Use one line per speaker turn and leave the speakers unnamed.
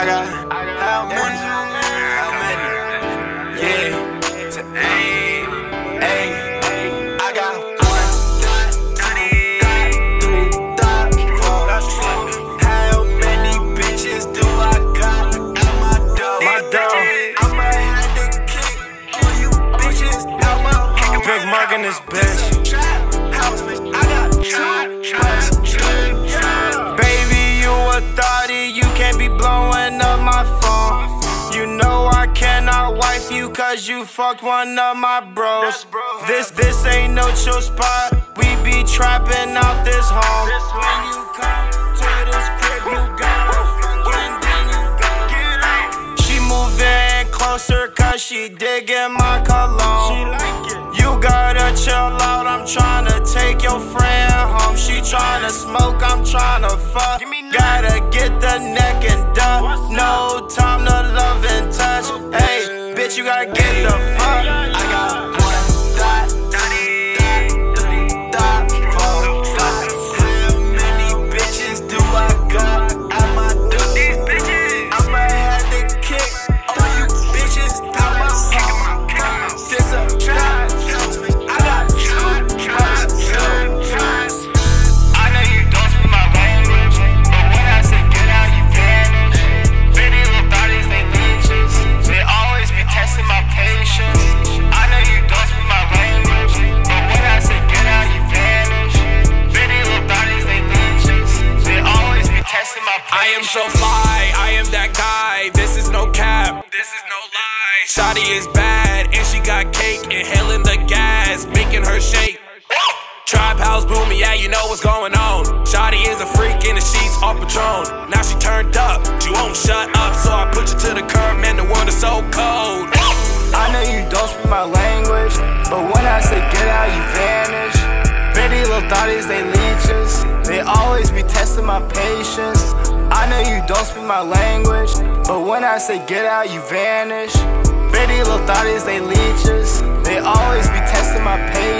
I got how many? How many? Yeah, my Big mug in this bitch. Trap house, bitch. I got. Wife you cause you fucked one of my bros. This this ain't no chill spot. We be trapping out this home. When you come to this crib, you gotta fucking then you gotta get out. She moving closer cause she digging my cologne. She like it. You gotta chill out, I'm tryna take your friend home. She tryna smoke, I'm tryna fuck. Gotta get the neck and duck. No time to gotta get the
so fly, I am that guy. This is no cap, this is no lie. Shotty is bad, and she got cake, inhaling the gas, making her shake. Tribe house booming, yeah, you know what's going on. Shotty is a freak in the sheets, all Patron. Now she turned up, she won't shut up, so I put you to the curb, man, the world is so cold.
I know you don't speak my language, but when I say get out, you vanish. Pretty little thotties, they leeches. They always be testing my patience. Know you don't speak my language, but when I say get out, you vanish. Pretty little thotties, they leeches. They always be testing my patience.